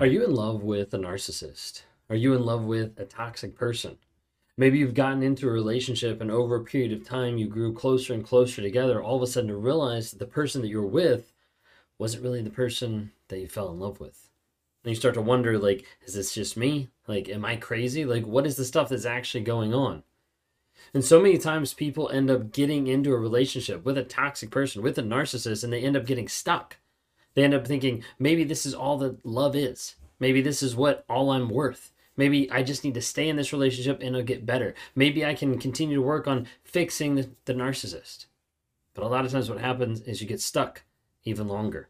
Are you in love with a narcissist? Are you in love with a toxic person? Maybe you've gotten into a relationship and over a period of time you grew closer and closer together, all of a sudden to realize that the person that you were with wasn't really the person that you fell in love with. And you start to wonder, like, is this just me? Like, am I crazy? Like, what is the stuff that's actually going on? And so many times people end up getting into a relationship with a toxic person, with a narcissist, and they end up getting stuck. They end up thinking, maybe this is all that love is. Maybe this is what all I'm worth. Maybe I just need to stay in this relationship and it'll get better. Maybe I can continue to work on fixing the, the narcissist. But a lot of times what happens is you get stuck even longer.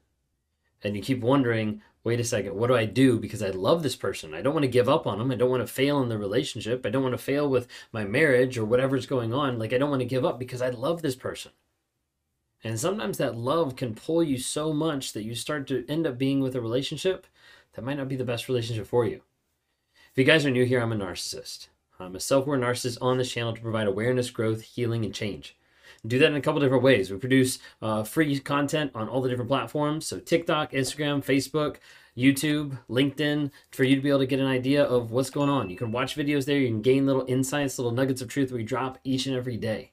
And you keep wondering, wait a second, what do I do? Because I love this person. I don't want to give up on them. I don't want to fail in the relationship. I don't want to fail with my marriage or whatever's going on. Like, I don't want to give up because I love this person. And sometimes that love can pull you so much that you start to end up being with a relationship that might not be the best relationship for you. If you guys are new here, I'm a narcissist. I'm a self aware narcissist on this channel to provide awareness, growth, healing, and change. Do that in a couple different ways. We produce uh, free content on all the different platforms. So TikTok, Instagram, Facebook, YouTube, LinkedIn, for you to be able to get an idea of what's going on. You can watch videos there. You can gain little insights, little nuggets of truth we drop each and every day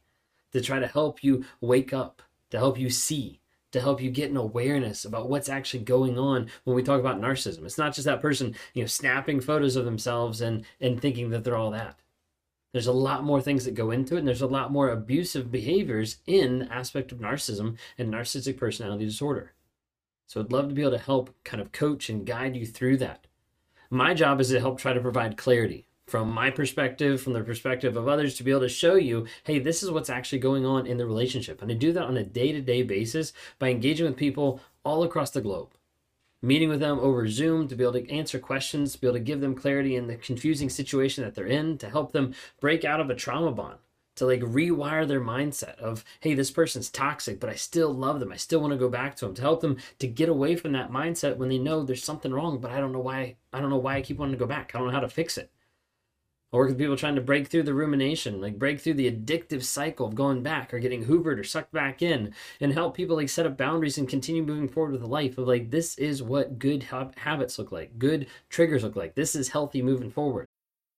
to try to help you wake up, to help you see, to help you get an awareness about what's actually going on when we talk about narcissism. It's not just that person, you know, snapping photos of themselves and and thinking that they're all that. There's a lot more things that go into it, and there's a lot more abusive behaviors in the aspect of narcissism and narcissistic personality disorder. So I'd love to be able to help kind of coach and guide you through that. My job is to help try to provide clarity from my perspective, from the perspective of others, to be able to show you, hey, this is what's actually going on in the relationship. And I do that on a day to day basis by engaging with people all across the globe meeting with them over Zoom to be able to answer questions, to be able to give them clarity in the confusing situation that they're in, to help them break out of a trauma bond, to like rewire their mindset of, hey, this person's toxic, but I still love them. I still want to go back to them, to help them to get away from that mindset when they know there's something wrong, but I don't know why. I don't know why I keep wanting to go back. I don't know how to fix it. Work with people trying to break through the rumination, like break through the addictive cycle of going back or getting hoovered or sucked back in, and help people like set up boundaries and continue moving forward with the life. Of like, this is what good habits look like, good triggers look like. This is healthy moving forward.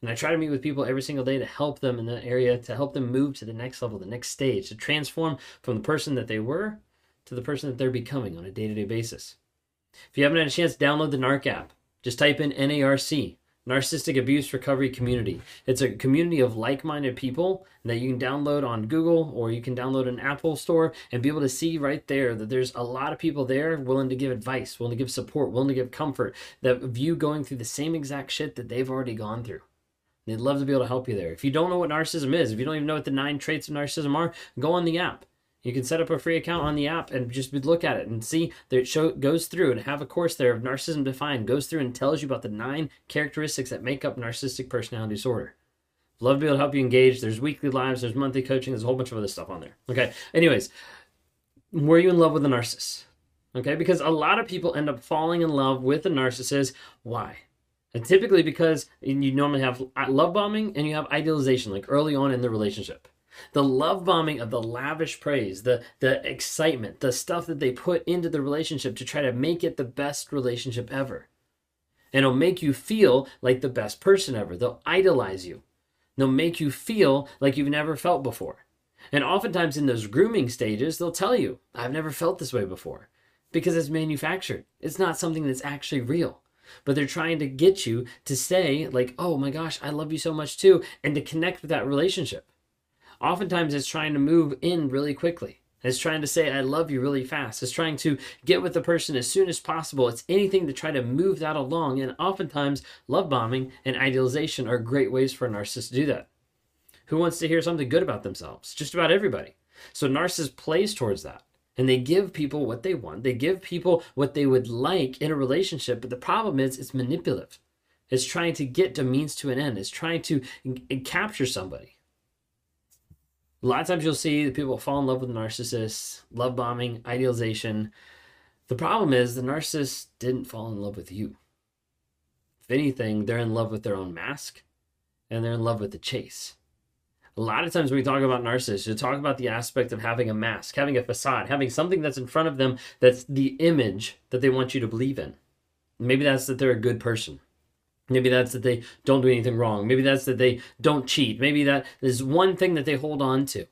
And I try to meet with people every single day to help them in that area, to help them move to the next level, the next stage, to transform from the person that they were to the person that they're becoming on a day to day basis. If you haven't had a chance, download the NARC app. Just type in NARC, Narcissistic Abuse Recovery Community. It's a community of like minded people that you can download on Google or you can download an Apple store and be able to see right there that there's a lot of people there willing to give advice, willing to give support, willing to give comfort, that view going through the same exact shit that they've already gone through. They'd love to be able to help you there. If you don't know what narcissism is, if you don't even know what the nine traits of narcissism are, go on the app. You can set up a free account on the app and just look at it and see that it show, goes through and have a course there of narcissism defined, goes through and tells you about the nine characteristics that make up narcissistic personality disorder. Love to be able to help you engage. There's weekly lives, there's monthly coaching, there's a whole bunch of other stuff on there. Okay. Anyways, were you in love with a narcissist? Okay, because a lot of people end up falling in love with a narcissist. Why? And typically because you normally have uh, love bombing and you have idealization, like early on in the relationship. The love bombing of the lavish praise, the, the excitement, the stuff that they put into the relationship to try to make it the best relationship ever. And it'll make you feel like the best person ever. They'll idolize you. They'll make you feel like you've never felt before. And oftentimes in those grooming stages, they'll tell you, I've never felt this way before. Because it's manufactured. It's not something that's actually real but they're trying to get you to say like oh my gosh i love you so much too and to connect with that relationship. Oftentimes it's trying to move in really quickly. It's trying to say i love you really fast. It's trying to get with the person as soon as possible. It's anything to try to move that along and oftentimes love bombing and idealization are great ways for a narcissist to do that. Who wants to hear something good about themselves? Just about everybody. So narcissist plays towards that And they give people what they want. They give people what they would like in a relationship. But the problem is, it's manipulative. It's trying to get to means to an end. It's trying to capture somebody. A lot of times you'll see that people fall in love with narcissists, love bombing, idealization. The problem is the narcissist didn't fall in love with you. If anything, they're in love with their own mask and they're in love with the chase. A lot of times when we talk about narcissists, you talk about the aspect of having a mask, having a facade, having something that's in front of them that's the image that they want you to believe in. Maybe that's that they're a good person. Maybe that's that they don't do anything wrong. Maybe that's that they don't cheat. Maybe that is one thing that they hold on to.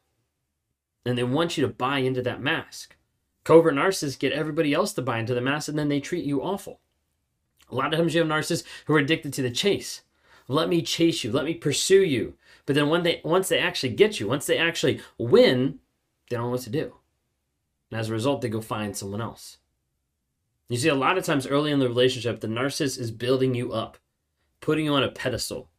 And they want you to buy into that mask. Covert narcissists get everybody else to buy into the mask and then they treat you awful. A lot of times you have narcissists who are addicted to the chase. Let me chase you. Let me pursue you. But then when they once they actually get you, once they actually win, they don't know what to do. And as a result, they go find someone else. You see, a lot of times early in the relationship, the narcissist is building you up putting you on a pedestal,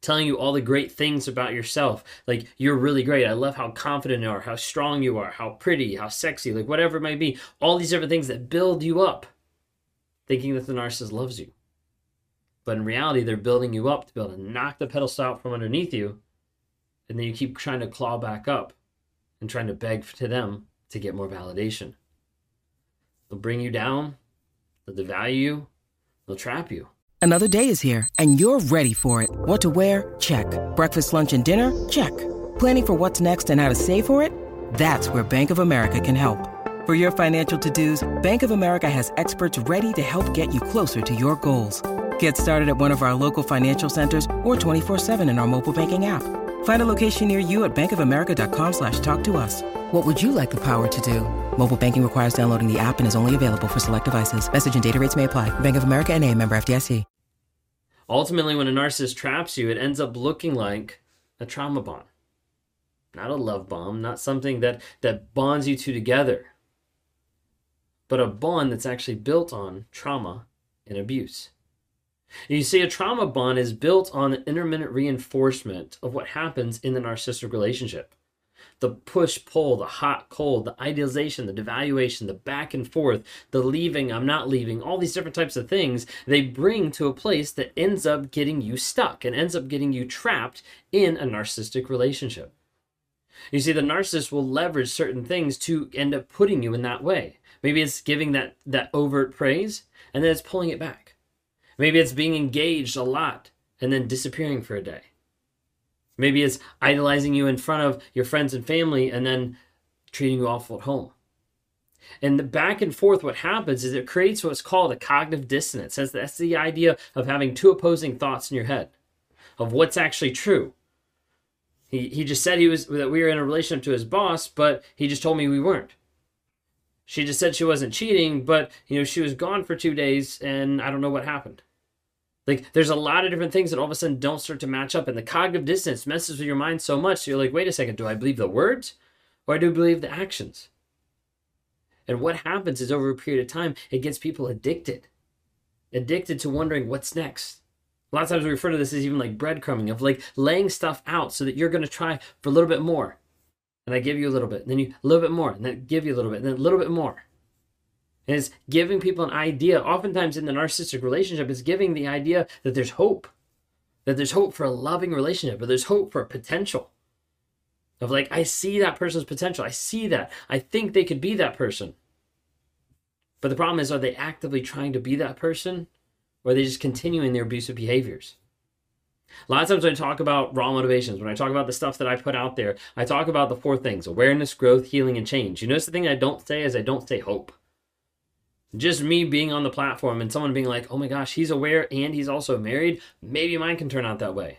telling you all the great things about yourself. Like, you're really great. I love how confident you are, how strong you are, how pretty, how sexy, like whatever it might be. All these different things that build you up, thinking that the narcissist loves you. But in reality, they're building you up to be able to knock the pedestal out from underneath you. And then you keep trying to claw back up and trying to beg to them to get more validation. They'll bring you down, they'll devalue you, they'll trap you. Another day is here, and you're ready for it. What to wear? Check. Breakfast, lunch, and dinner? Check. Planning for what's next and how to save for it? That's where Bank of America can help. For your financial to-dos, Bank of America has experts ready to help get you closer to your goals. Get started at one of our local financial centers or 24-7 in our mobile banking app. Find a location near you at bankofamerica.com slash talk to us. What would you like the power to do? Mobile banking requires downloading the app and is only available for select devices. Message and data rates may apply. Bank of America and a member FDIC. Ultimately, when a narcissist traps you, it ends up looking like a trauma bond. Not a love bomb, not something that, that bonds you two together, but a bond that's actually built on trauma and abuse. You see, a trauma bond is built on the intermittent reinforcement of what happens in the narcissistic relationship the push pull, the hot cold, the idealization, the devaluation, the back and forth, the leaving, I'm not leaving, all these different types of things they bring to a place that ends up getting you stuck and ends up getting you trapped in a narcissistic relationship. You see, the narcissist will leverage certain things to end up putting you in that way. Maybe it's giving that, that overt praise and then it's pulling it back. Maybe it's being engaged a lot and then disappearing for a day. Maybe it's idolizing you in front of your friends and family and then treating you awful at home. And the back and forth, what happens is it creates what's called a cognitive dissonance. That's, that's the idea of having two opposing thoughts in your head of what's actually true. He, he just said he was that we were in a relationship to his boss, but he just told me we weren't. She just said she wasn't cheating, but you know she was gone for two days, and I don't know what happened. Like there's a lot of different things that all of a sudden don't start to match up, and the cognitive dissonance messes with your mind so much. So you're like, wait a second, do I believe the words or do I believe the actions? And what happens is over a period of time, it gets people addicted, addicted to wondering what's next. A lot of times we refer to this as even like breadcrumbing of like laying stuff out so that you're going to try for a little bit more. And I give you a little bit, and then you a little bit more, and then give you a little bit, and then a little bit more. And it's giving people an idea. Oftentimes in the narcissistic relationship, it's giving the idea that there's hope, that there's hope for a loving relationship, or there's hope for potential. Of like, I see that person's potential. I see that. I think they could be that person. But the problem is, are they actively trying to be that person? Or are they just continuing their abusive behaviors? A lot of times when I talk about raw motivations, when I talk about the stuff that I put out there, I talk about the four things awareness, growth, healing, and change. You notice the thing I don't say is I don't say hope just me being on the platform and someone being like, oh my gosh, he's aware and he's also married, maybe mine can turn out that way.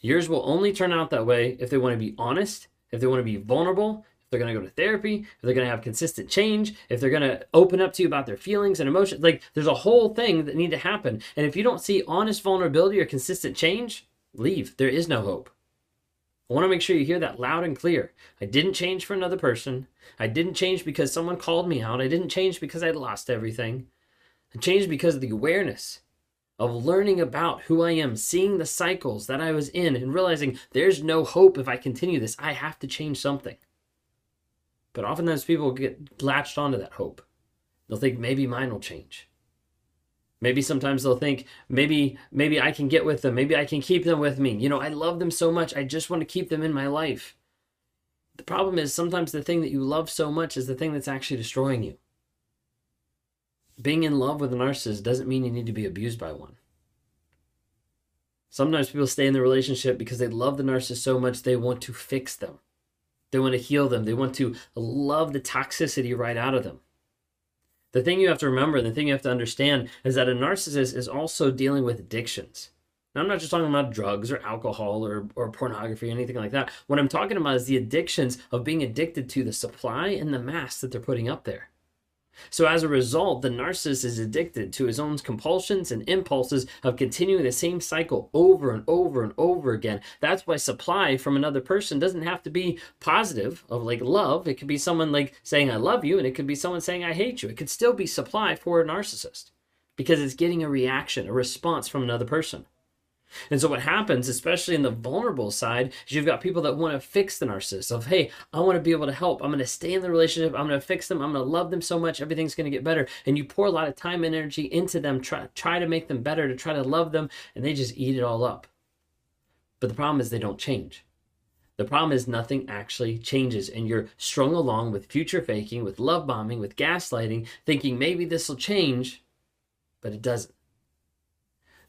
Yours will only turn out that way if they want to be honest, if they want to be vulnerable, if they're going to go to therapy, if they're going to have consistent change, if they're going to open up to you about their feelings and emotions. Like there's a whole thing that need to happen. And if you don't see honest vulnerability or consistent change, leave. There is no hope. I want to make sure you hear that loud and clear. I didn't change for another person. I didn't change because someone called me out. I didn't change because I'd lost everything. I changed because of the awareness of learning about who I am, seeing the cycles that I was in, and realizing there's no hope if I continue this. I have to change something. But oftentimes people get latched onto that hope. They'll think maybe mine will change. Maybe sometimes they'll think maybe maybe I can get with them, maybe I can keep them with me. You know, I love them so much, I just want to keep them in my life. The problem is sometimes the thing that you love so much is the thing that's actually destroying you. Being in love with a narcissist doesn't mean you need to be abused by one. Sometimes people stay in the relationship because they love the narcissist so much they want to fix them. They want to heal them. They want to love the toxicity right out of them. The thing you have to remember, the thing you have to understand is that a narcissist is also dealing with addictions. Now, I'm not just talking about drugs or alcohol or, or pornography or anything like that. What I'm talking about is the addictions of being addicted to the supply and the mass that they're putting up there. So, as a result, the narcissist is addicted to his own compulsions and impulses of continuing the same cycle over and over and over again. That's why supply from another person doesn't have to be positive, of like love. It could be someone like saying, I love you, and it could be someone saying, I hate you. It could still be supply for a narcissist because it's getting a reaction, a response from another person. And so what happens, especially in the vulnerable side, is you've got people that want to fix the narcissist of, hey, I want to be able to help. I'm going to stay in the relationship. I'm going to fix them. I'm going to love them so much. Everything's going to get better. And you pour a lot of time and energy into them, try, try to make them better, to try to love them, and they just eat it all up. But the problem is they don't change. The problem is nothing actually changes, and you're strung along with future faking, with love bombing, with gaslighting, thinking maybe this will change, but it doesn't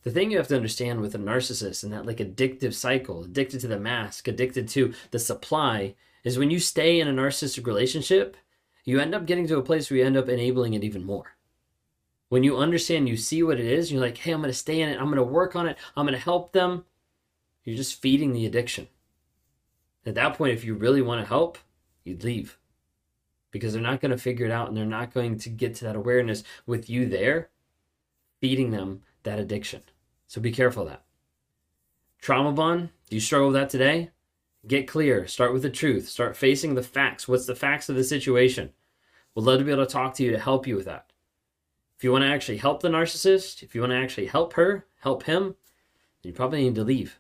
the thing you have to understand with a narcissist and that like addictive cycle, addicted to the mask, addicted to the supply, is when you stay in a narcissistic relationship, you end up getting to a place where you end up enabling it even more. When you understand, you see what it is, you're like, hey, I'm going to stay in it, I'm going to work on it, I'm going to help them. You're just feeding the addiction. At that point, if you really want to help, you'd leave because they're not going to figure it out and they're not going to get to that awareness with you there, feeding them that addiction. So be careful of that. Trauma bond, do you struggle with that today? Get clear. Start with the truth. Start facing the facts. What's the facts of the situation? We'd love to be able to talk to you to help you with that. If you want to actually help the narcissist, if you want to actually help her, help him, you probably need to leave.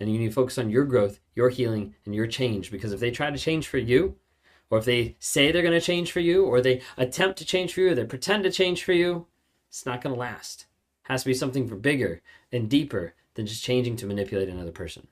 And you need to focus on your growth, your healing, and your change. Because if they try to change for you, or if they say they're going to change for you, or they attempt to change for you, or they pretend to change for you, it's not going to last has to be something for bigger and deeper than just changing to manipulate another person.